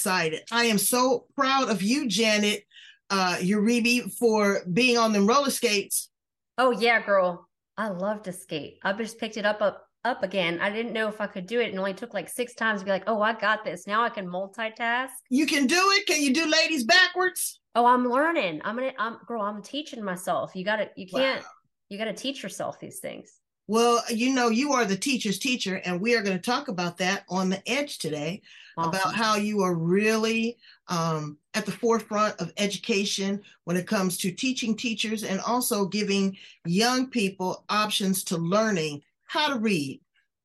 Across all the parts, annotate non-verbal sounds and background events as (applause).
Excited. I am so proud of you, Janet uh Uribe, for being on the roller skates. Oh yeah, girl. I love to skate. I just picked it up up up again. I didn't know if I could do it. and only took like six times to be like, oh, I got this. Now I can multitask. You can do it. Can you do ladies backwards? Oh, I'm learning. I'm gonna I'm girl, I'm teaching myself. You gotta you can't wow. you gotta teach yourself these things. Well, you know, you are the teacher's teacher, and we are going to talk about that on the edge today awesome. about how you are really um, at the forefront of education when it comes to teaching teachers and also giving young people options to learning how to read.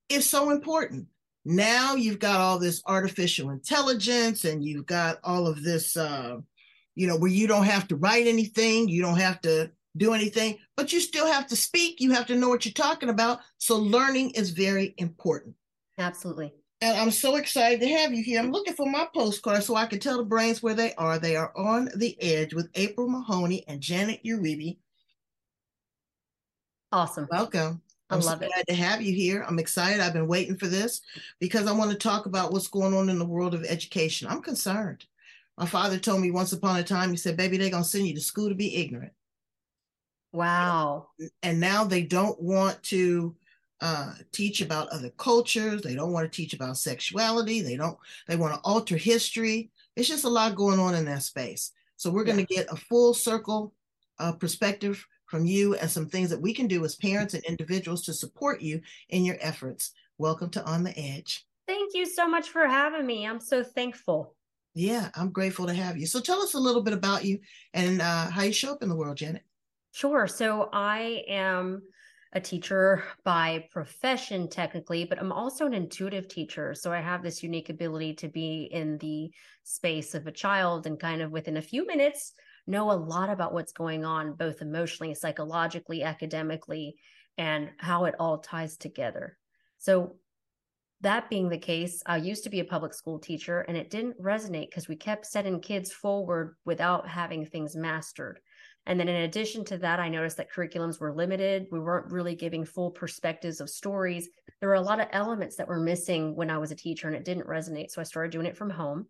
It's so important. Now you've got all this artificial intelligence and you've got all of this, uh, you know, where you don't have to write anything, you don't have to do anything, but you still have to speak. You have to know what you're talking about. So learning is very important. Absolutely. And I'm so excited to have you here. I'm looking for my postcard so I can tell the brains where they are. They are on the edge with April Mahoney and Janet Uribe. Awesome. Welcome. I I'm love so it. Glad to have you here. I'm excited. I've been waiting for this because I want to talk about what's going on in the world of education. I'm concerned. My father told me once upon a time, he said, Baby, they're going to send you to school to be ignorant. Wow. And now they don't want to uh, teach about other cultures. They don't want to teach about sexuality. They don't, they want to alter history. It's just a lot going on in that space. So we're going to get a full circle uh, perspective from you and some things that we can do as parents and individuals to support you in your efforts. Welcome to On the Edge. Thank you so much for having me. I'm so thankful. Yeah, I'm grateful to have you. So tell us a little bit about you and uh, how you show up in the world, Janet. Sure. So I am a teacher by profession, technically, but I'm also an intuitive teacher. So I have this unique ability to be in the space of a child and kind of within a few minutes know a lot about what's going on, both emotionally, psychologically, academically, and how it all ties together. So that being the case, I used to be a public school teacher and it didn't resonate because we kept setting kids forward without having things mastered. And then in addition to that, I noticed that curriculums were limited. We weren't really giving full perspectives of stories. There were a lot of elements that were missing when I was a teacher and it didn't resonate. So I started doing it from home.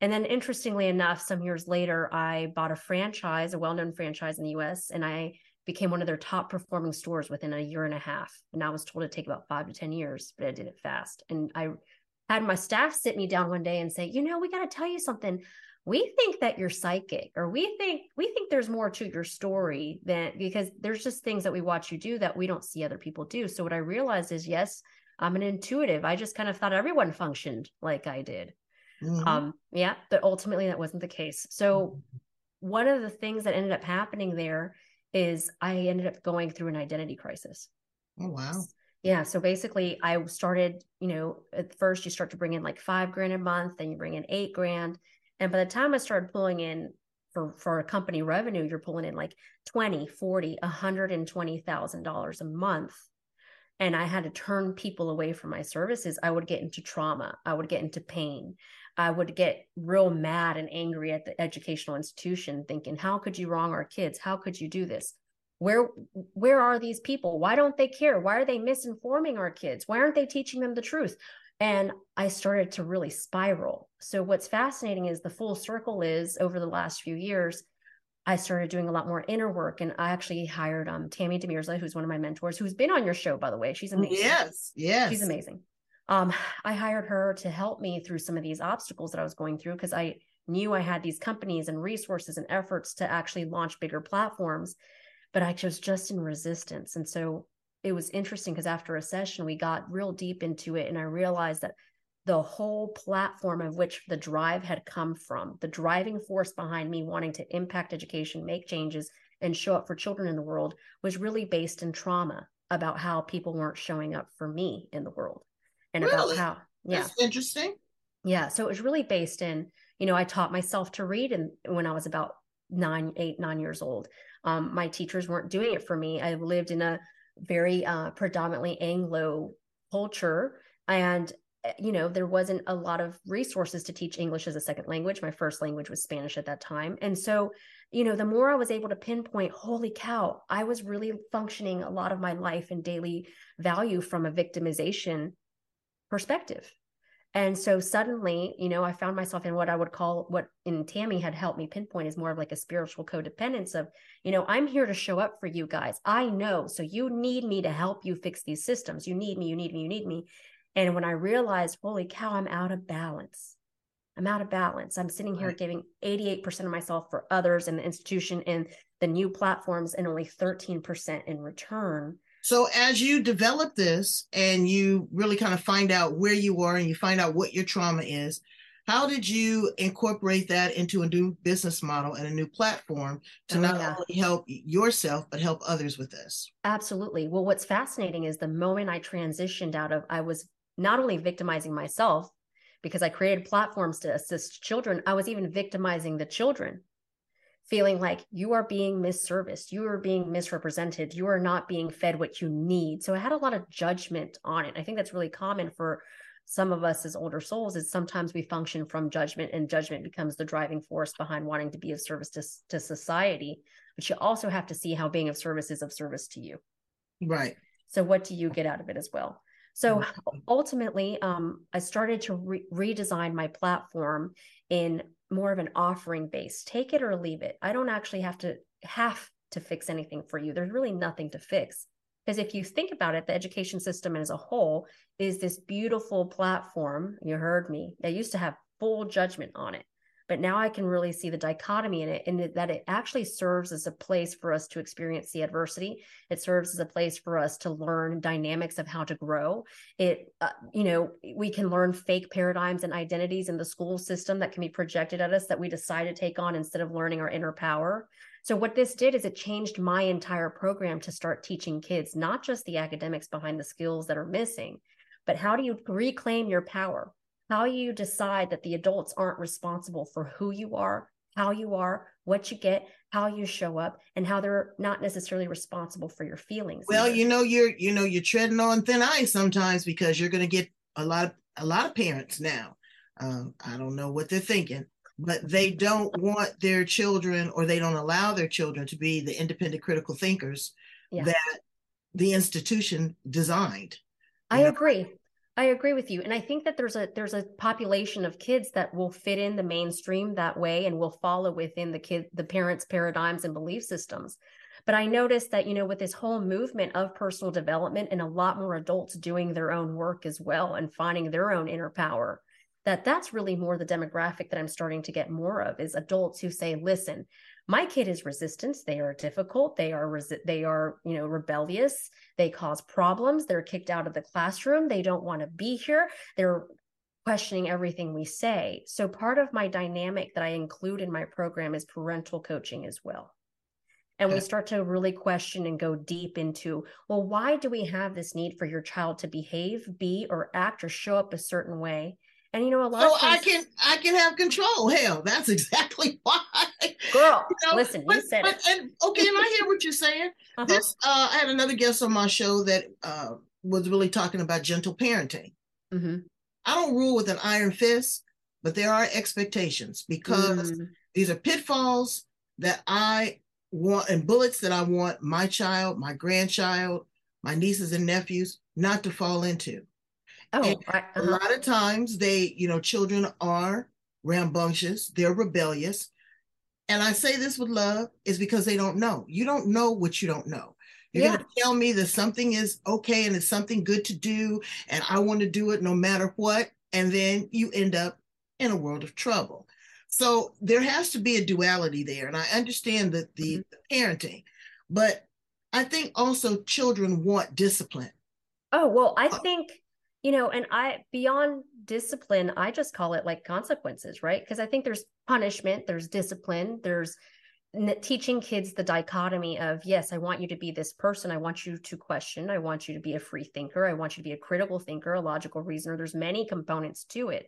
And then interestingly enough, some years later, I bought a franchise, a well-known franchise in the US, and I became one of their top performing stores within a year and a half. And I was told it'd take about five to 10 years, but I did it fast. And I had my staff sit me down one day and say, you know, we got to tell you something we think that you're psychic or we think we think there's more to your story than because there's just things that we watch you do that we don't see other people do. So what i realized is yes i'm an intuitive. I just kind of thought everyone functioned like i did. Mm-hmm. um yeah but ultimately that wasn't the case. So one of the things that ended up happening there is i ended up going through an identity crisis. Oh wow. Yeah so basically i started you know at first you start to bring in like five grand a month then you bring in eight grand and by the time I started pulling in for for a company revenue, you're pulling in like 20, 40, $120,000 a month. And I had to turn people away from my services. I would get into trauma. I would get into pain. I would get real mad and angry at the educational institution, thinking, how could you wrong our kids? How could you do this? Where where are these people? Why don't they care? Why are they misinforming our kids? Why aren't they teaching them the truth? And I started to really spiral. So what's fascinating is the full circle is over the last few years, I started doing a lot more inner work, and I actually hired um, Tammy Demirza, who's one of my mentors, who's been on your show, by the way. She's amazing. Yes, yes, she's amazing. Um, I hired her to help me through some of these obstacles that I was going through because I knew I had these companies and resources and efforts to actually launch bigger platforms, but I was just in resistance. And so it was interesting because after a session we got real deep into it and i realized that the whole platform of which the drive had come from the driving force behind me wanting to impact education make changes and show up for children in the world was really based in trauma about how people weren't showing up for me in the world and really? about how yeah That's interesting Yeah. So it was really based in, you know, I taught myself to read and when I was about nine, eight, nine years old. Um, my teachers weren't doing it for me. I lived in a very uh, predominantly Anglo culture. And, eh, you know, there wasn't a lot of resources to teach English as a second language. My first language was Spanish at that time. And so, you know, the more I was able to pinpoint, holy cow, I was really functioning a lot of my life and daily value from a victimization perspective. And so suddenly, you know, I found myself in what I would call what in Tammy had helped me pinpoint is more of like a spiritual codependence of, you know, I'm here to show up for you guys. I know. So you need me to help you fix these systems. You need me, you need me, you need me. And when I realized, holy cow, I'm out of balance. I'm out of balance. I'm sitting here right. giving 88% of myself for others and the institution and the new platforms and only 13% in return so as you develop this and you really kind of find out where you are and you find out what your trauma is, how did you incorporate that into a new business model and a new platform to oh, not yeah. only help yourself but help others with this? Absolutely. Well, what's fascinating is the moment I transitioned out of I was not only victimizing myself because I created platforms to assist children, I was even victimizing the children feeling like you are being misserviced, you are being misrepresented, you are not being fed what you need. So I had a lot of judgment on it. I think that's really common for some of us as older souls is sometimes we function from judgment and judgment becomes the driving force behind wanting to be of service to, to society. But you also have to see how being of service is of service to you. Right. So what do you get out of it as well? So ultimately um, i started to re- redesign my platform in more of an offering base. Take it or leave it. I don't actually have to have to fix anything for you. There's really nothing to fix. Because if you think about it, the education system as a whole is this beautiful platform. You heard me. That used to have full judgment on it but now I can really see the dichotomy in it, and that it actually serves as a place for us to experience the adversity. It serves as a place for us to learn dynamics of how to grow. It, uh, you know, we can learn fake paradigms and identities in the school system that can be projected at us that we decide to take on instead of learning our inner power. So, what this did is it changed my entire program to start teaching kids not just the academics behind the skills that are missing, but how do you reclaim your power? How you decide that the adults aren't responsible for who you are, how you are, what you get, how you show up, and how they're not necessarily responsible for your feelings. Well, either. you know, you're you know you're treading on thin ice sometimes because you're going to get a lot of a lot of parents now. Um, I don't know what they're thinking, but they don't want their children or they don't allow their children to be the independent critical thinkers yeah. that the institution designed. I know? agree. I agree with you. And I think that there's a there's a population of kids that will fit in the mainstream that way and will follow within the kid the parents' paradigms and belief systems. But I noticed that, you know, with this whole movement of personal development and a lot more adults doing their own work as well and finding their own inner power, that that's really more the demographic that I'm starting to get more of is adults who say, listen, my kid is resistant. They are difficult. They are resi- they are you know rebellious. They cause problems. They're kicked out of the classroom. They don't want to be here. They're questioning everything we say. So part of my dynamic that i include in my program is parental coaching as well. And we start to really question and go deep into well why do we have this need for your child to behave be or act or show up a certain way and you know, a lot so I can I can have control. Hell, that's (laughs) exactly why. Girl, you know, listen, but, you said but, it. And okay, and I hear what you're saying. (laughs) Uh-huh. This uh, I had another guest on my show that uh, was really talking about gentle parenting. Mm-hmm. I don't rule with an iron fist, but there are expectations because mm. these are pitfalls that I want and bullets that I want my child, my grandchild, my nieces and nephews not to fall into. Oh, I, uh-huh. a lot of times they, you know, children are rambunctious, they're rebellious. And I say this with love is because they don't know. You don't know what you don't know. You're yeah. going to tell me that something is okay and it's something good to do, and I want to do it no matter what. And then you end up in a world of trouble. So there has to be a duality there. And I understand that the, mm-hmm. the parenting, but I think also children want discipline. Oh, well, I uh, think you know and i beyond discipline i just call it like consequences right? Because i think there's punishment there's discipline there's teaching kids the dichotomy of yes i want you to be this person. I want you to question. I want you to be a free thinker. I want you to be a critical thinker a logical reasoner. There's many components to it.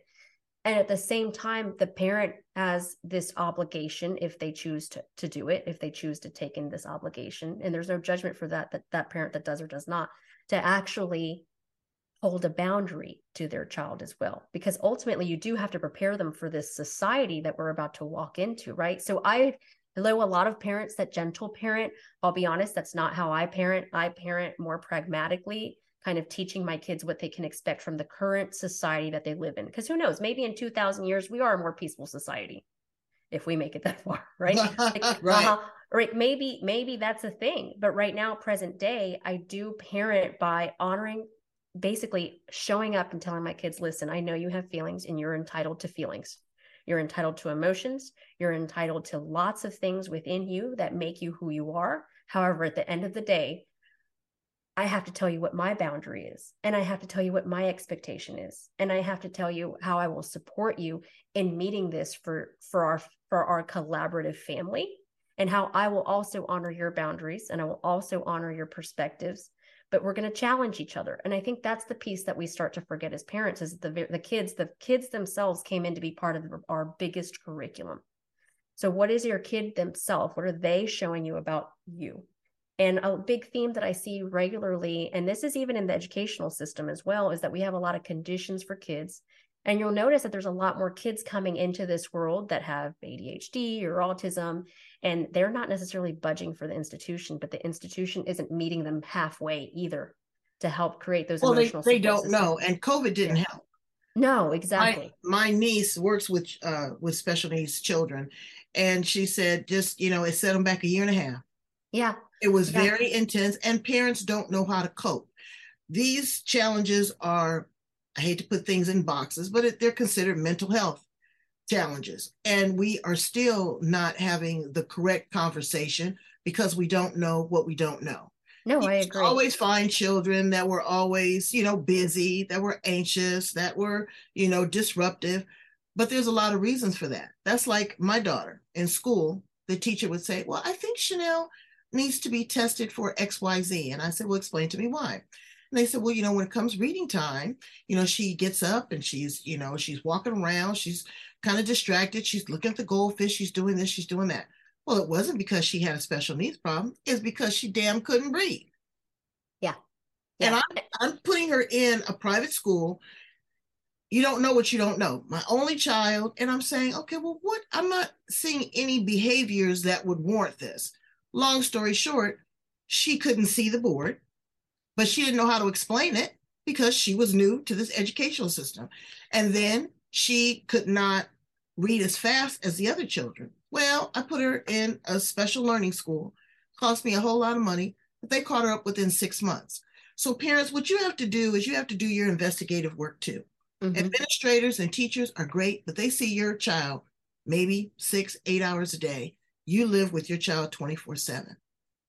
And at the same time the parent has this obligation if they choose to, to do it if they choose to take in this obligation. And there's no judgment for that that that parent that does or does not to actually hold a boundary to their child as well because ultimately you do have to prepare them for this society that we're about to walk into right so i know a lot of parents that gentle parent i'll be honest that's not how i parent i parent more pragmatically kind of teaching my kids what they can expect from the current society that they live in. Because who knows, maybe in 2000 years, we are a more peaceful society if we make it that far, (laughs) right? (laughs) like, right. Uh, right. Maybe, maybe that's a thing. But right now, present day, I do parent by honoring, basically showing up and telling my kids, listen, I know you have feelings and you're entitled to feelings. You're entitled to emotions. You're entitled to lots of things within you that make you who you are. However, at the end of the day, I have to tell you what my boundary is, and I have to tell you what my expectation is, and I have to tell you how I will support you in meeting this for for our for our collaborative family, and how I will also honor your boundaries and I will also honor your perspectives. But we're going to challenge each other, and I think that's the piece that we start to forget as parents is the the kids the kids themselves came in to be part of our biggest curriculum. So, what is your kid themselves? What are they showing you about you? And a big theme that I see regularly, and this is even in the educational system as well, is that we have a lot of conditions for kids. And you'll notice that there's a lot more kids coming into this world that have ADHD or autism, and they're not necessarily budging for the institution, but the institution isn't meeting them halfway either to help create those well, emotional they, they don't systems. know and covid didn't yeah. help no exactly my, my niece works with uh with special needs children and she said just you know it set them back a year and a half yeah it was yeah. very intense, and parents don't know how to cope. These challenges are, I hate to put things in boxes, but it, they're considered mental health challenges. And we are still not having the correct conversation because we don't know what we don't know. No, you I agree. Always find children that were always, you know, busy, that were anxious, that were, you know, disruptive. But there's a lot of reasons for that. That's like my daughter in school. The teacher would say, Well, I think Chanel, needs to be tested for XYZ. And I said, Well, explain to me why. And they said, Well, you know, when it comes reading time, you know, she gets up and she's, you know, she's walking around, she's kind of distracted, she's looking at the goldfish, she's doing this, she's doing that. Well, it wasn't because she had a special needs problem, it's because she damn couldn't read. Yeah. yeah. And I'm, I'm putting her in a private school. You don't know what you don't know. My only child, and I'm saying, okay, well, what? I'm not seeing any behaviors that would warrant this. Long story short, she couldn't see the board, but she didn't know how to explain it because she was new to this educational system. And then she could not read as fast as the other children. Well, I put her in a special learning school, cost me a whole lot of money, but they caught her up within six months. So, parents, what you have to do is you have to do your investigative work too. Mm-hmm. Administrators and teachers are great, but they see your child maybe six, eight hours a day you live with your child 24 7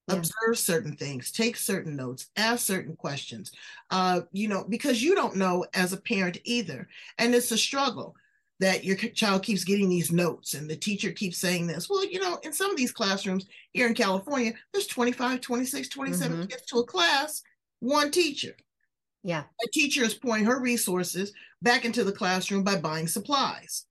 yeah. observe certain things take certain notes ask certain questions uh, you know because you don't know as a parent either and it's a struggle that your child keeps getting these notes and the teacher keeps saying this well you know in some of these classrooms here in california there's 25 26 27 mm-hmm. kids to a class one teacher yeah a teacher is pouring her resources back into the classroom by buying supplies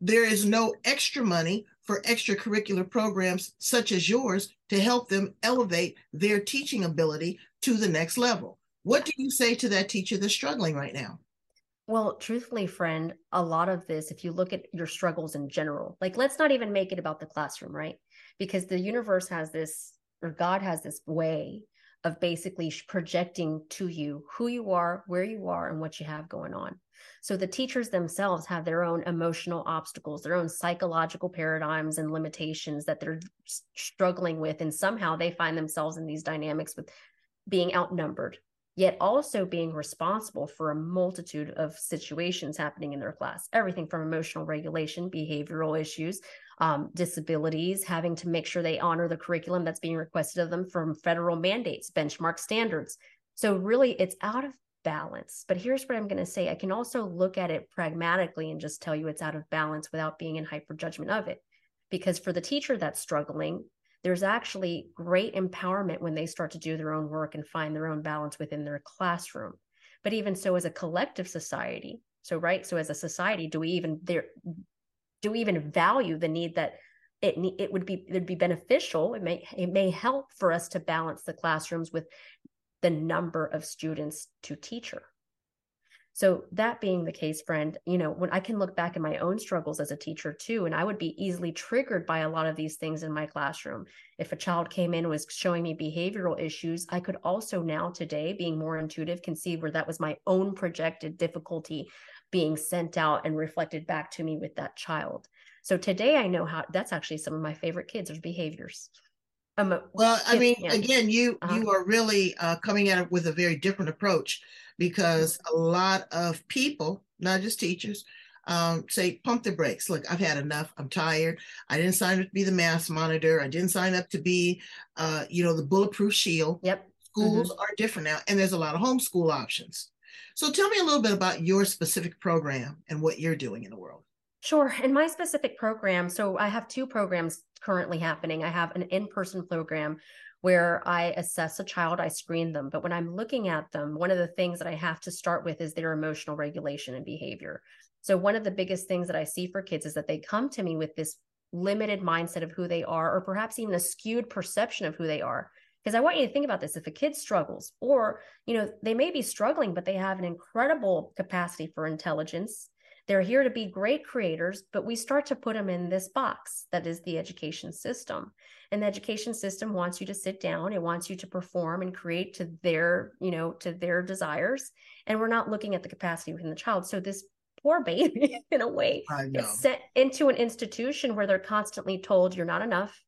there is no extra money for extracurricular programs such as yours to help them elevate their teaching ability to the next level. What do you say to that teacher that's struggling right now? Well, truthfully, friend, a lot of this, if you look at your struggles in general, like let's not even make it about the classroom, right? Because the universe has this, or God has this way of basically projecting to you who you are, where you are, and what you have going on. So the teachers themselves have their own emotional obstacles, their own psychological paradigms and limitations that they're struggling with. And somehow they find themselves in these dynamics with being outnumbered, yet also being responsible for a multitude of situations happening in their class everything from emotional regulation, behavioral issues, um, disabilities, having to make sure they honor the curriculum that's being requested of them from federal mandates, benchmark standards. So, really, it's out of balance. But here's what I'm going to say I can also look at it pragmatically and just tell you it's out of balance without being in hyper judgment of it. Because for the teacher that's struggling, there's actually great empowerment when they start to do their own work and find their own balance within their classroom. But even so, as a collective society, So, right. So, as a society, do we even there? Do we even value the need that it it would be it'd be beneficial? It may it may help for us to balance the classrooms with the number of students to teacher. So that being the case, friend, you know, when I can look back at my own struggles as a teacher too, and I would be easily triggered by a lot of these things in my classroom. If a child came in was showing me behavioral issues, I could also now today, being more intuitive, can see where that was my own projected difficulty being sent out and reflected back to me with that child. So today I know how that's actually some of my favorite kids' are behaviors. Um, well, I mean, again, you uh-huh. you are really uh, coming at it with a very different approach because a lot of people, not just teachers, um, say pump the brakes. Look, I've had enough. I'm tired. I didn't sign up to be the mass monitor. I didn't sign up to be, uh, you know, the bulletproof shield. Yep. Schools mm-hmm. are different now, and there's a lot of homeschool options. So tell me a little bit about your specific program and what you're doing in the world. Sure. In my specific program, so I have two programs currently happening. I have an in person program where I assess a child, I screen them. But when I'm looking at them, one of the things that I have to start with is their emotional regulation and behavior. So, one of the biggest things that I see for kids is that they come to me with this limited mindset of who they are, or perhaps even a skewed perception of who they are. Because I want you to think about this if a kid struggles, or, you know, they may be struggling, but they have an incredible capacity for intelligence they're here to be great creators, but we start to put them in this box that is the education system. And the education system wants you to sit down, it wants you to perform and create to their, you know, to their desires. And we're not looking at the capacity within the child. So this poor baby, (laughs) in a way, is sent into an institution where they're constantly told you're not enough,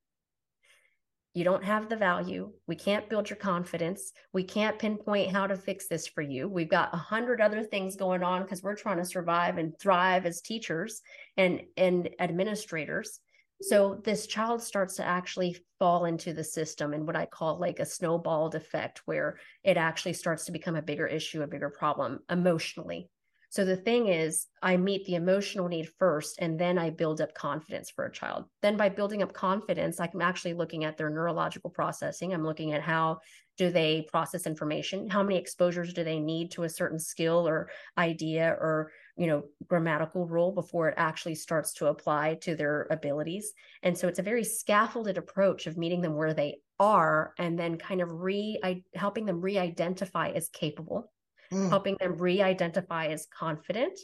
you don't have the value. We can't build your confidence. We can't pinpoint how to fix this for you. We've got a hundred other things going on because we're trying to survive and thrive as teachers and, and administrators. So this child starts to actually fall into the system and what I call like a snowballed effect, where it actually starts to become a bigger issue, a bigger problem emotionally. So the thing is, I meet the emotional need first, and then I build up confidence for a child. Then by building up confidence, I'm actually looking at their neurological processing. I'm looking at how do they process information, how many exposures do they need to a certain skill or idea or you know grammatical rule before it actually starts to apply to their abilities. And so it's a very scaffolded approach of meeting them where they are, and then kind of re helping them re-identify as capable mm. helping them re identify as confident,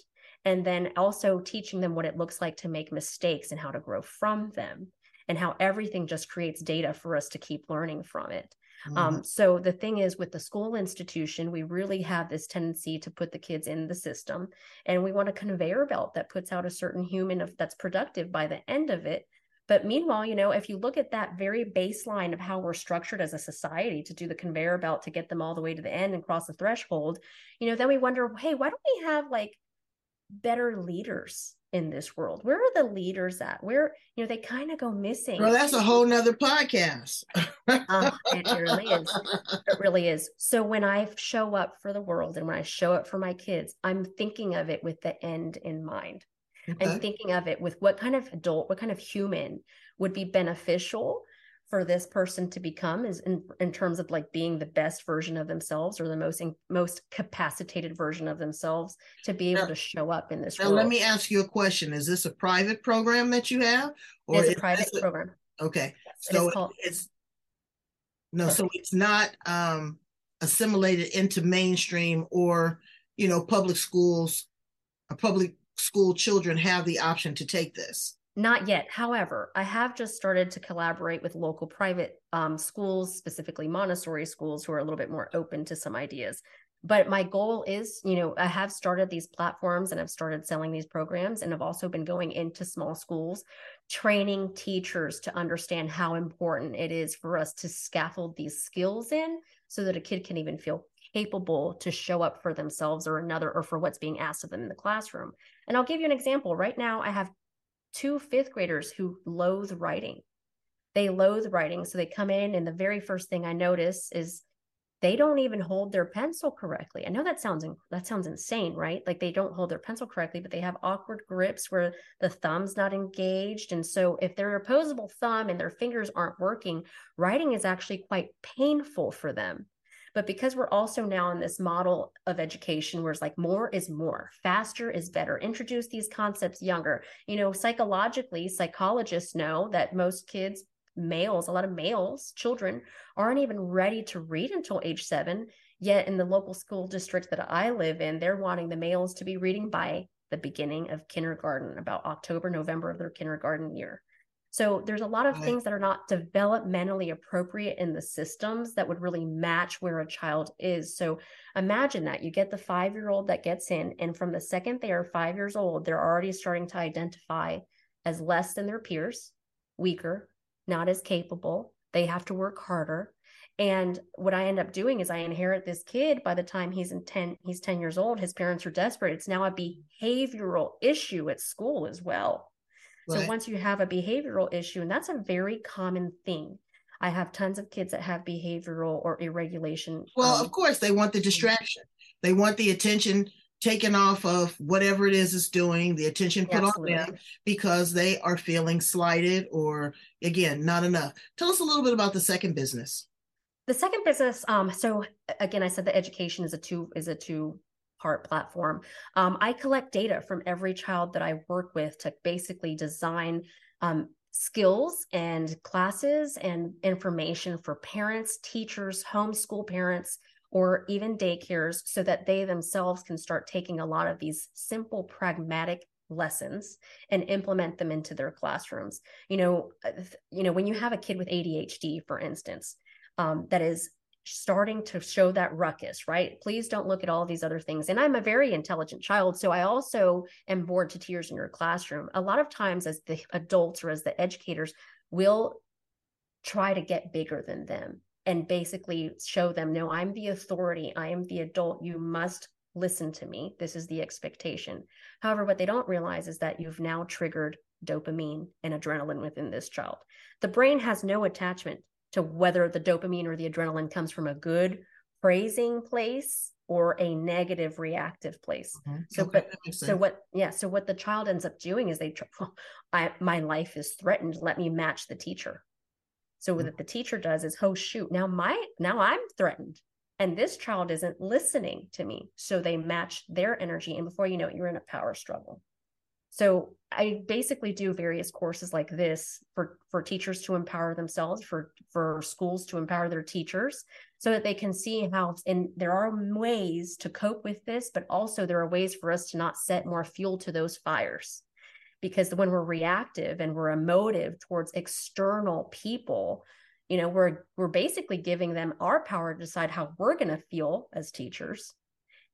and then also teaching them what it looks like to make mistakes and how to grow from them, and how everything just creates data for us to keep learning from it. Mm. Um, so the thing is, with the school institution, we really have this tendency to put the kids in the system, and we want a conveyor belt that puts out a certain human of, that's productive by the end of it but meanwhile, you know, if you look at that very baseline of how we're structured as a society to do the conveyor belt to get them all the way to the end and cross the threshold, you know, then we wonder, hey, why don't we have like better leaders in this world? Where are the leaders at? Where, you know, they kind of go missing. Well, that's a whole nother podcast. uh, it really is. (laughs) It really is. So when I show up for the world and when I show up for my kids, I'm thinking of it with the end in mind okay. and thinking of it with what kind of adult, what kind of human would be beneficial for this person to become is in, in terms of like being the best version of themselves or the most in, most capacitated version of themselves to be able now, to show up in this now let me ask you a question. Is this a private program that you have or it's a private program. Okay. So it called, it's no so it's not um assimilated into mainstream or you know public schools or public school children have the option to take this? Not yet. However, I have just started to collaborate with local private um, schools, specifically Montessori schools, who are a little bit more open to some ideas. But my goal is, you know, I have started these platforms and I've started selling these programs, and I've also been going into small schools, training teachers to understand how important it is for us to scaffold these skills in so that a kid can even feel capable to show up for themselves or another or for what's being asked of them in the classroom. And I'll give you an example. Right now, I have two fifth graders who loathe writing. They loathe writing. So they come in, and the very first thing I notice is they don't even hold their pencil correctly. I know that sounds that sounds insane, right? Like they don't hold their pencil correctly, but they have awkward grips where the thumb's not engaged. And so if their opposable thumb and their fingers aren't working, writing is actually quite painful for them. But because we're also now in this model of education where it's like more is more, faster is better, introduce these concepts younger. You know, psychologically, psychologists know that most kids, males, a lot of males, children aren't even ready to read until age seven. Yet in the local school district that I live in, they're wanting the males to be reading by the beginning of kindergarten, about October, November of their kindergarten year. So there's a lot of things that are not developmentally appropriate in the systems that would really match where a child is. So imagine that you get the five year old that gets in, and from the second they are five years old, they're already starting to identify as less than their peers, weaker, not as capable. They have to work harder. And what I end up doing is I inherit this kid by the time he's in 10, he's 10 years old. His parents are desperate. It's now a behavioral issue at school as well Right. So once you have a behavioral issue, and that's a very common thing. I have tons of kids that have behavioral or irregulation. Well, um, of course, they want the distraction. They want the attention taken off of whatever it is it's doing, the attention put Absolutely. on them because they are feeling slighted or again, not enough. Tell us a little bit about the second business. The second business, um, so again, I said the education is a two is a two platform. Um, I collect data from every child that I work with to basically design um, skills and classes and information for parents, teachers, homeschool parents, or even daycares so that they themselves can start taking a lot of these simple, pragmatic lessons and implement them into their classrooms. You know, uh, you know, when you have a kid with ADHD, for instance, um, that is starting to show that ruckus, right? Please don't look at all these other things. And I'm a very intelligent child. So I also am bored to tears in your classroom. A lot of times, as the adults or as the educators, will try to get bigger than them and basically show them, no, I'm the authority. I am the adult. You must listen to me. This is the expectation. However, what they don't realize is that you've now triggered dopamine and adrenaline within this child. The brain has no attachment to whether the dopamine or the adrenaline comes from a good praising place or a negative reactive place. Mm-hmm. So, okay, but so what? Yeah. So what the child ends up doing is they, (laughs) I, my life is threatened. Let me match the teacher. So mm-hmm. what the teacher does is, oh shoot, now my now I'm threatened, and this child isn't listening to me. So they match their energy, and before you know it, you're in a power struggle. So I basically do various courses like this for for teachers to empower themselves, for for schools to empower their teachers, so that they can see how and there are ways to cope with this, but also there are ways for us to not set more fuel to those fires. Because when we're reactive and we're emotive towards external people, you know, we're we're basically giving them our power to decide how we're going to feel as teachers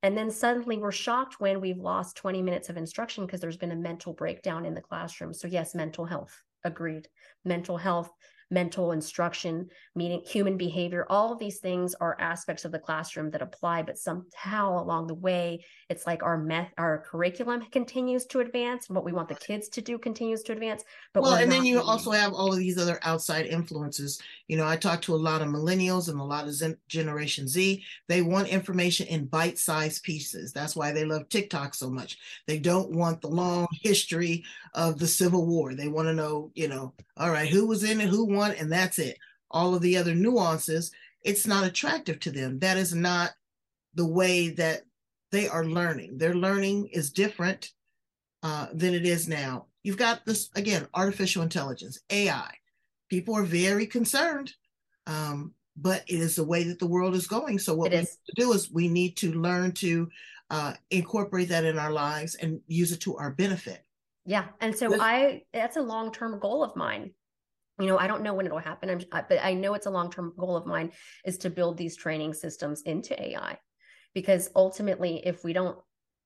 and then suddenly we're shocked when we've lost 20 minutes of instruction because there's been a mental breakdown in the classroom. So, yes, mental health, agreed. Mental health mental instruction, meaning human behavior. All of these things are aspects of the classroom that apply, but somehow along the way, it's like our meth, our curriculum continues to advance, and what we want the kids to do continues to advance. But well, and then you also have all of these other outside influences. You know, I talk to a lot of millennials and a lot of Zen- Generation Z. They want information in bite-sized pieces. That's why they love TikTok so much. They don't want the long history of the Civil War. They want to know, you know, all right, who was in it, who won, and that's it. All of the other nuances, it's not attractive to them. That is not the way that they are learning. Their learning is different uh, than it is now. You've got this, again, artificial intelligence, AI. People are very concerned, um, but it is the way that the world is going. So, what it we is. need to do is we need to learn to uh, incorporate that in our lives and use it to our benefit. Yeah. And so I, that's a long term goal of mine. You know, I don't know when it'll happen, I'm, but I know it's a long term goal of mine is to build these training systems into AI. Because ultimately, if we don't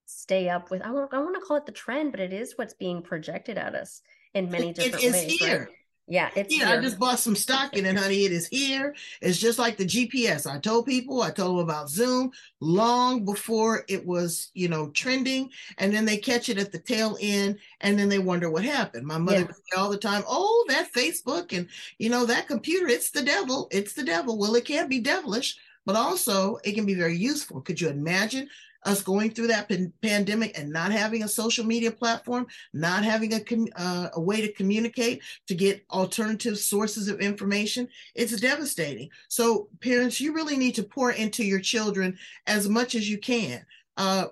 stay up with, I want, I want to call it the trend, but it is what's being projected at us in many different it, ways. Here. Right? Yeah, it's yeah. Here. I just bought some stock in it, honey. It is here. It's just like the GPS. I told people, I told them about Zoom long before it was, you know, trending, and then they catch it at the tail end, and then they wonder what happened. My mother yeah. all the time, "Oh, that Facebook and you know that computer, it's the devil. It's the devil." Well, it can't be devilish, but also it can be very useful. Could you imagine us going through that pan- pandemic and not having a social media platform, not having a, uh, a way to communicate, to get alternative sources of information, it's devastating. So, parents, you really need to pour into your children as much as you can. Uh,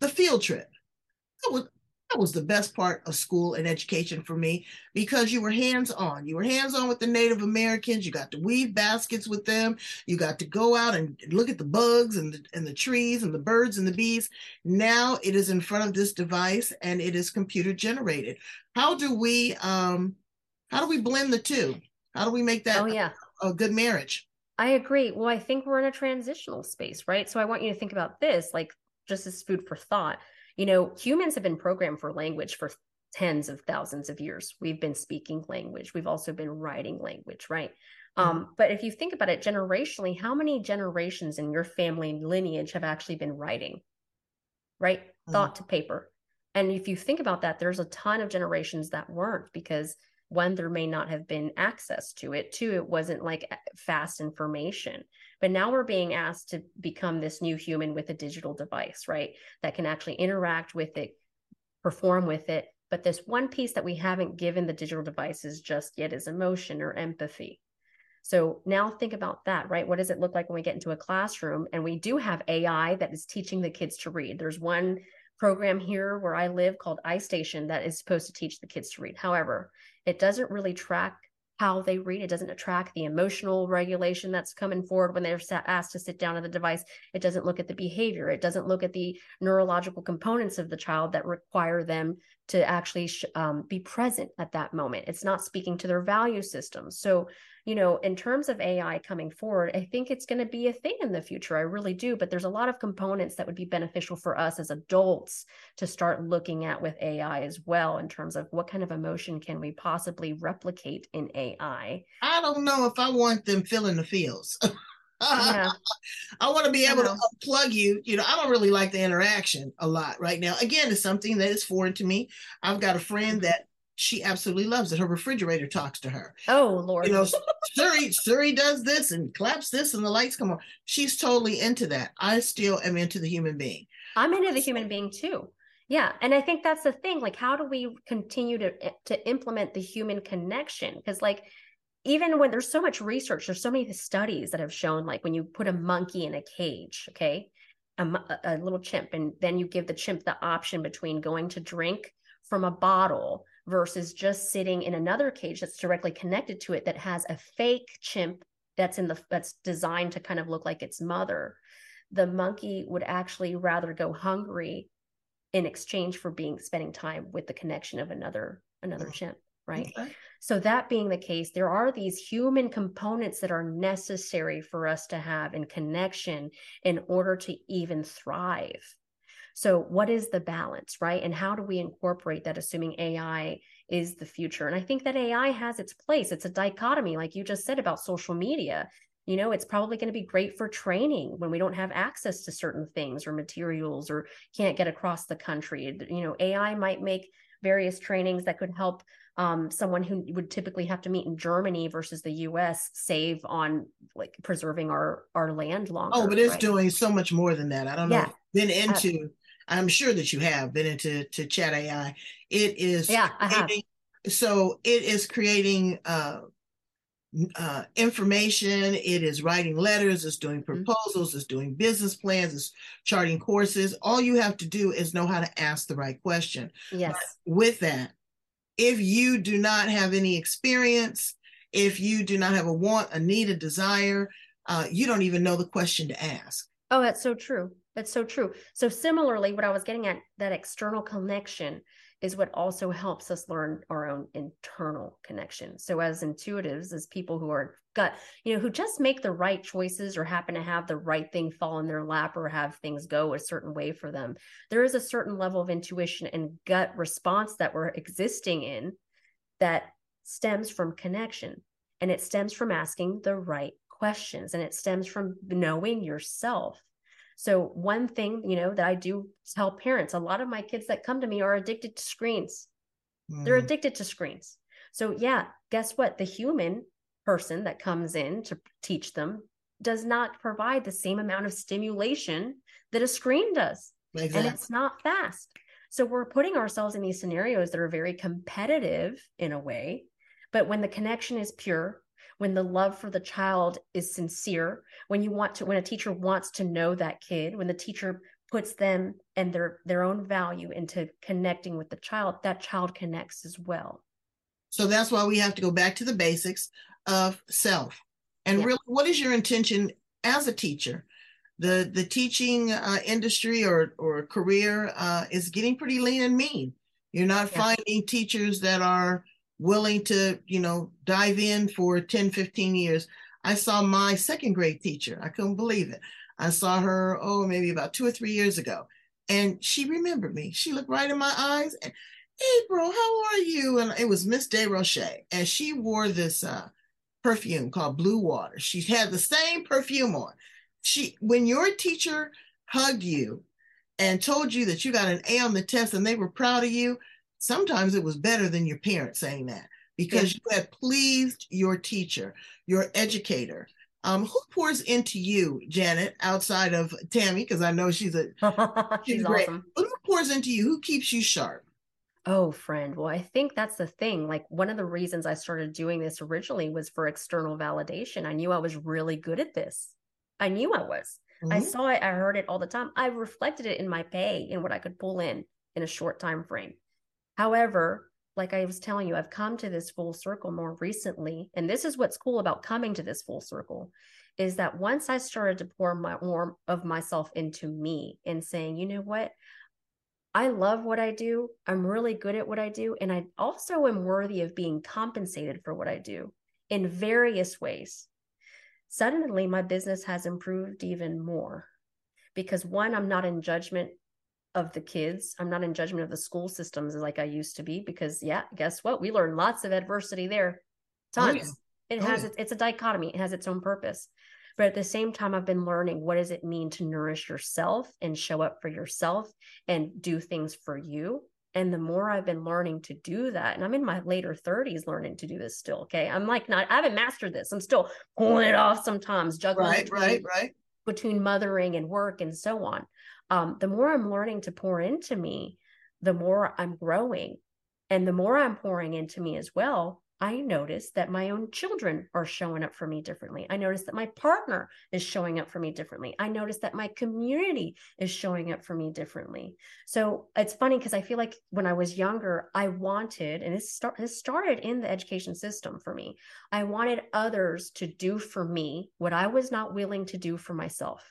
the field trip. Was that was the best part of school and education for me because you were hands on. You were hands on with the Native Americans. You got to weave baskets with them. You got to go out and look at the bugs and the, and the trees and the birds and the bees. Now it is in front of this device and it is computer generated. How do we um, how do we blend the two? How do we make that oh, yeah. a, a good marriage? I agree. Well, I think we're in a transitional space, right? So I want you to think about this like just as food for thought you know, humans have been programmed for language for tens of thousands of years. We've been speaking language. We've also been writing language, right? Mm-hmm. Um, but if you think about it generationally, how many generations in your family lineage have actually been writing, right? Mm-hmm. Thought to paper. And if you think about that, there's a ton of generations that weren't because one, there may not have been access to it. Two, it wasn't like fast information. But now we're being asked to become this new human with a digital device, right? That can actually interact with it, perform with it. But this one piece that we haven't given the digital devices just yet is emotion or empathy. So now think about that, right? What does it look like when we get into a classroom and we do have AI that is teaching the kids to read? There's one program here where I live called iStation that is supposed to teach the kids to read. However, it doesn't really track how they read. It doesn't track the emotional regulation that's coming forward when they're asked to sit down at the device. It doesn't look at the behavior. It doesn't look at the neurological components of the child that require them to actually um, be present at that moment. It's not speaking to their value system. So you know, in terms of AI coming forward, I think it's going to be a thing in the future. I really do. But there's a lot of components that would be beneficial for us as adults to start looking at with AI as well, in terms of what kind of emotion can we possibly replicate in AI. I don't know if I want them filling the fields. (laughs) yeah. I want to be able to plug you. You know, I don't really like the interaction a lot right now. Again, it's something that is foreign to me. I've got a friend mm-hmm. that she absolutely loves it. Her refrigerator talks to her. Oh Lord. You know, (laughs) Siri, Siri does this and claps this and the lights come on. She's totally into that. I still am into the human being. I'm into the human being too. Yeah. And I think that's the thing. Like, how do we continue to eh, to implement the human connection? Because like even when there's so much research, there's so many studies that have shown like when you put a monkey in a cage, okay, a, a little chimp, and then you give the chimp the option between going to drink from a bottle versus just sitting in another cage that's directly connected to it that has a fake chimp that's in the that's designed to kind of look like its mother. The monkey would actually rather go hungry in exchange for being spending time with the connection of another another mm. chimp right? Okay. so that being the case there are these human components that are necessary for us to have in connection in order to even thrive so, what is the balance, right? And how do we incorporate that, assuming AI is the future? And I think that AI has its place. It's a dichotomy, like you just said about social media. You know, it's probably going to be great for training when we don't have access to certain things or materials or can't get across the country. You know, AI might make various trainings that could help um, someone who would typically have to meet in Germany versus the U.S. save on like preserving our our land longer. Oh, but it's right? doing so much more than that. I don't yeah. know. Been into I'm sure that you have been into to chat AI. It is yeah, creating, so it is creating uh, uh, information. It is writing letters. It's doing mm-hmm. proposals. Mm-hmm. It's doing business plans. It's charting courses. All you have to do is know how to ask the right question. Yes. But with that, if you do not have any experience, if you do not have a want, a need, a desire, uh, you don't even know the question to ask. Oh, that's so true. That's so true. So similarly, what I was getting at, that external connection is what also helps us learn our own internal connection. So as intuitives, as people who are gut, you know, who just make the right choices or happen to have the right thing fall in their lap or have things go a certain way for them, there is a certain level of intuition and gut response that we're existing in that stems from connection. And it stems from asking the right questions and it stems from knowing yourself so one thing, you know, that I do tell parents, a lot of my kids that come to me are addicted to screens. Mm. They're addicted to screens. So yeah, guess what? The human person that comes in to teach them does not provide the same amount of stimulation that a screen does. Exactly. And it's not fast. So we're putting ourselves in these scenarios that are very competitive in a way. But when the connection is pure, when the love for the child is sincere, when you want to, when a teacher wants to know that kid, when the teacher puts them and their their own value into connecting with the child, that child connects as well. So that's why we have to go back to the basics of self. And yeah. really, what is your intention as a teacher? The the teaching uh, industry or or career uh, is getting pretty lean and mean. You're not yeah. finding teachers that are willing to, you know, dive in for 10, 15 years. I saw my second grade teacher. I couldn't believe it. I saw her, oh, maybe about two or three years ago. And she remembered me. She looked right in my eyes and, April, how are you? And it was Miss DeRoche. And she wore this uh, perfume called Blue Water. She had the same perfume on. She, when your teacher hugged you and told you that you got an A on the test and they were proud of you, sometimes it was better than your parents saying that because yeah. you had pleased your teacher, your educator. Um, who pours into you, Janet, outside of Tammy? Because I know she's a (laughs) she's, she's great. Awesome. Who pours into you? Who keeps you sharp? Oh, friend. Well, I think that's the thing. Like one of the reasons I started doing this originally was for external validation. I knew I was really good at this. I knew I was. Mm-hmm. I saw it. I heard it all the time. I reflected it in my pay and what I could pull in in a short time frame. However, like I was telling you, I've come to this full circle more recently. And this is what's cool about coming to this full circle is that once I started to pour my more of myself into me and saying, you know what? I love what I do. I'm really good at what I do. And I also am worthy of being compensated for what I do in various ways. Suddenly, my business has improved even more because one, I'm not in judgment of the kids. I'm not in judgment of the school systems like I used to be because yeah, guess what? We learn lots of adversity there. Tons. Oh, yeah. It oh, has yeah. it's a dichotomy. It has its own purpose. But at the same time, I've been learning what does it mean to nourish yourself and show up for yourself and do things for you. And the more I've been learning to do that, and I'm in my later 30s learning to do this still. Okay. I'm like not, I haven't mastered this. I'm still pulling it off sometimes, juggling right, between, right, right. between mothering and work and so on um, the more I'm learning to pour into me, the more I'm growing. And the more I'm pouring into me as well, I notice that my own children are showing up for me differently. I notice that my partner is showing up for me differently. I notice that my community is showing up for me differently. So it's funny because I feel like when I was younger, I wanted, and this, start, this started in the education system for me, I wanted others to do for me what I was not willing to do for myself.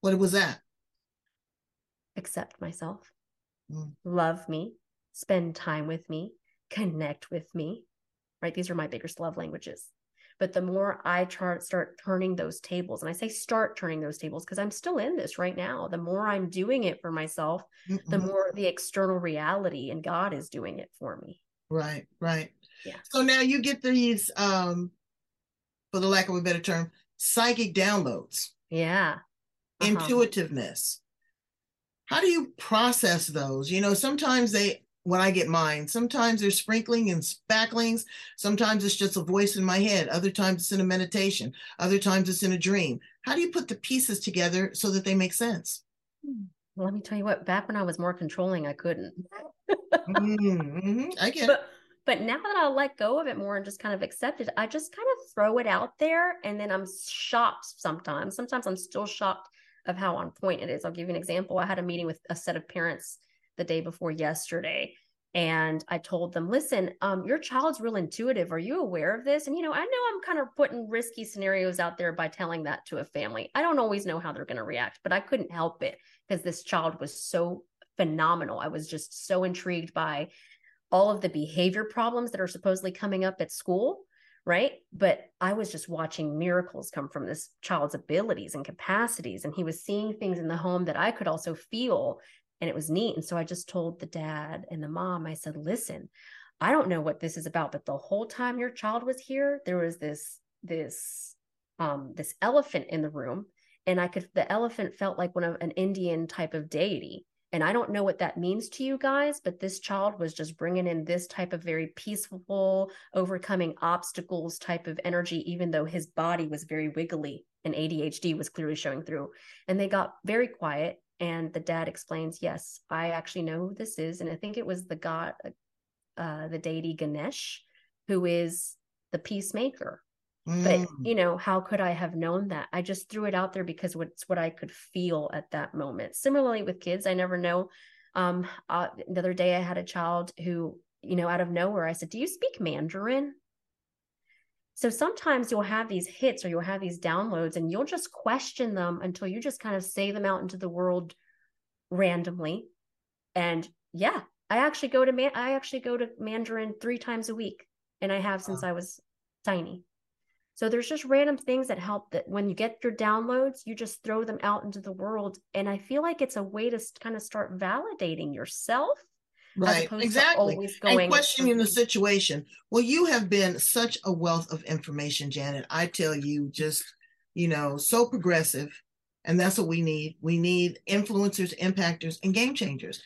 What was that? Accept myself, mm. love me, spend time with me, connect with me. Right? These are my biggest love languages. But the more I start start turning those tables, and I say start turning those tables because I'm still in this right now. The more I'm doing it for myself, mm-hmm. the more the external reality and God is doing it for me. Right, right. Yeah. So now you get these, um, for the lack of a better term, psychic downloads. Yeah. Uh-huh. Intuitiveness how do you process those? You know, sometimes they, when I get mine, sometimes there's sprinkling and spacklings. Sometimes it's just a voice in my head. Other times it's in a meditation. Other times it's in a dream. How do you put the pieces together so that they make sense? Hmm. Well, let me tell you what, back when I was more controlling, I couldn't. (laughs) mm-hmm. I get but, but now that I let go of it more and just kind of accept it, I just kind of throw it out there and then I'm shocked sometimes. Sometimes I'm still shocked of how on point it is. I'll give you an example. I had a meeting with a set of parents the day before yesterday and I told them, listen, um, your child's real intuitive. Are you aware of this? And, you know, I know I'm kind of putting risky scenarios out there by telling that to a family. I don't always know how they're going to react, but I couldn't help it because this child was so phenomenal. I was just so intrigued by all of the behavior problems that are supposedly coming up at school right? But I was just watching miracles come from this child's abilities and capacities. And he was seeing things in the home that I could also feel. And it was neat. And so I just told the dad and the mom, I said, listen, I don't know what this is about, but the whole time your child was here, there was this, this, um, this elephant in the room. And I could, the elephant felt like one of an Indian type of deity And I don't know what that means to you guys, but this child was just bringing in this type of very peaceful, overcoming obstacles type of energy, even though his body was very wiggly and ADHD was clearly showing through. And they got very quiet. And the dad explains, Yes, I actually know who this is. And I think it was the god, uh, the deity Ganesh, who is the peacemaker. Mm. But, you know, how could I have known that? I just threw it out there because it's what I could feel at that moment. Similarly, with kids, I never know. Um, uh, the other day, I had a child who, you know, out of nowhere, I said, Do you speak Mandarin? So sometimes you'll have these hits or you'll have these downloads and you'll just question them until you just kind of say them out into the world randomly. And yeah, I actually go to man- I actually go to Mandarin 3 times a week and I have since I was tiny. So there's just random things that help that when you get your downloads, you just throw them out into the world. And I feel like it's a way to kind of start validating yourself right exactly. and questioning the situation. Well you have been such a wealth of information janet. I tell you just you know so progressive. And that's what we need. We need influencers impactors and game changers.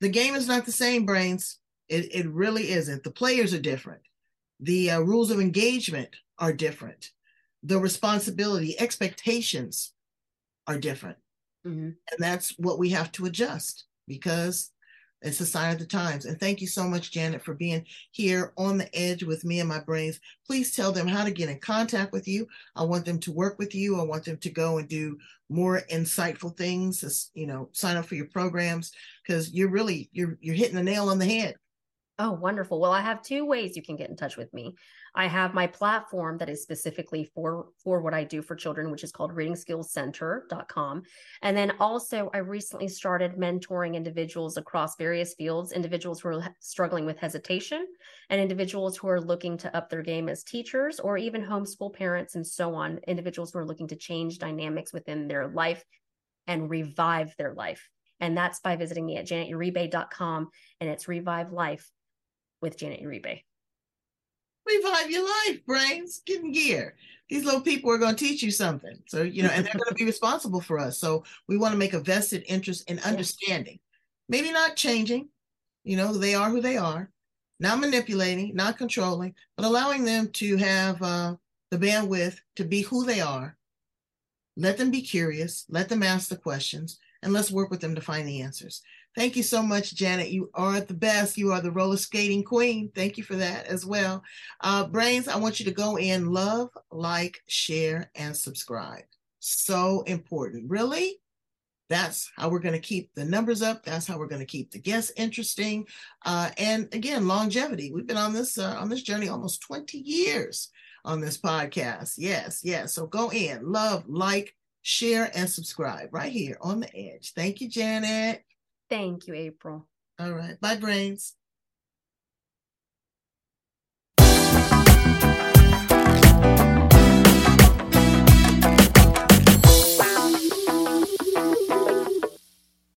The game is not the same brains. It, it really isn't. The players are different. The uh, rules of engagement are different the responsibility expectations are different mm-hmm. and that's what we have to adjust because it's a sign of the times. And thank you so much, Janet, for being here on the edge with me and my brains. Please tell them how to get in contact with you. I want them to work with you. I want them to go and do more insightful things. You know, sign up for your programs because you're really you're you're hitting the nail on the head. Oh, wonderful. Well, I have two ways you can get in touch with me. I have my platform that is specifically for for what I do for children, which is called readingskillscenter.com. And then also I recently started mentoring individuals across various fields, individuals who are struggling with hesitation and individuals who are looking to up their game as teachers or even homeschool parents and so on, individuals who are looking to change dynamics within their life and revive their life. And that's by visiting me at janeturibe.com and it's Revive Life with Janet Uribe revive your life, brains. Get in gear. These little people are going to teach you something. So, you know, and they're going to be (laughs) responsible for us. So we want to make a vested interest in understanding. Maybe not changing, you know, they are who they are, not manipulating, not controlling, but allowing them to have uh, the bandwidth to be who they are. Let them be curious, let them ask the questions, and let's work with them to find the answers. Thank you so much, Janet. You are the best. You are the roller skating queen. Thank you for that as well. Uh, Brains, I want you to go in, love, like, share, and subscribe. So important. Really? That's how we're going to keep the numbers up. That's how we're going to keep the guests interesting. Uh, and again, longevity. We've been on this uh, on this journey almost 20 years on this podcast. Yes, yes. So go in, love, like, share, and subscribe right here on the edge. Thank you, Janet. Thank you, April. All right. Bye, brains.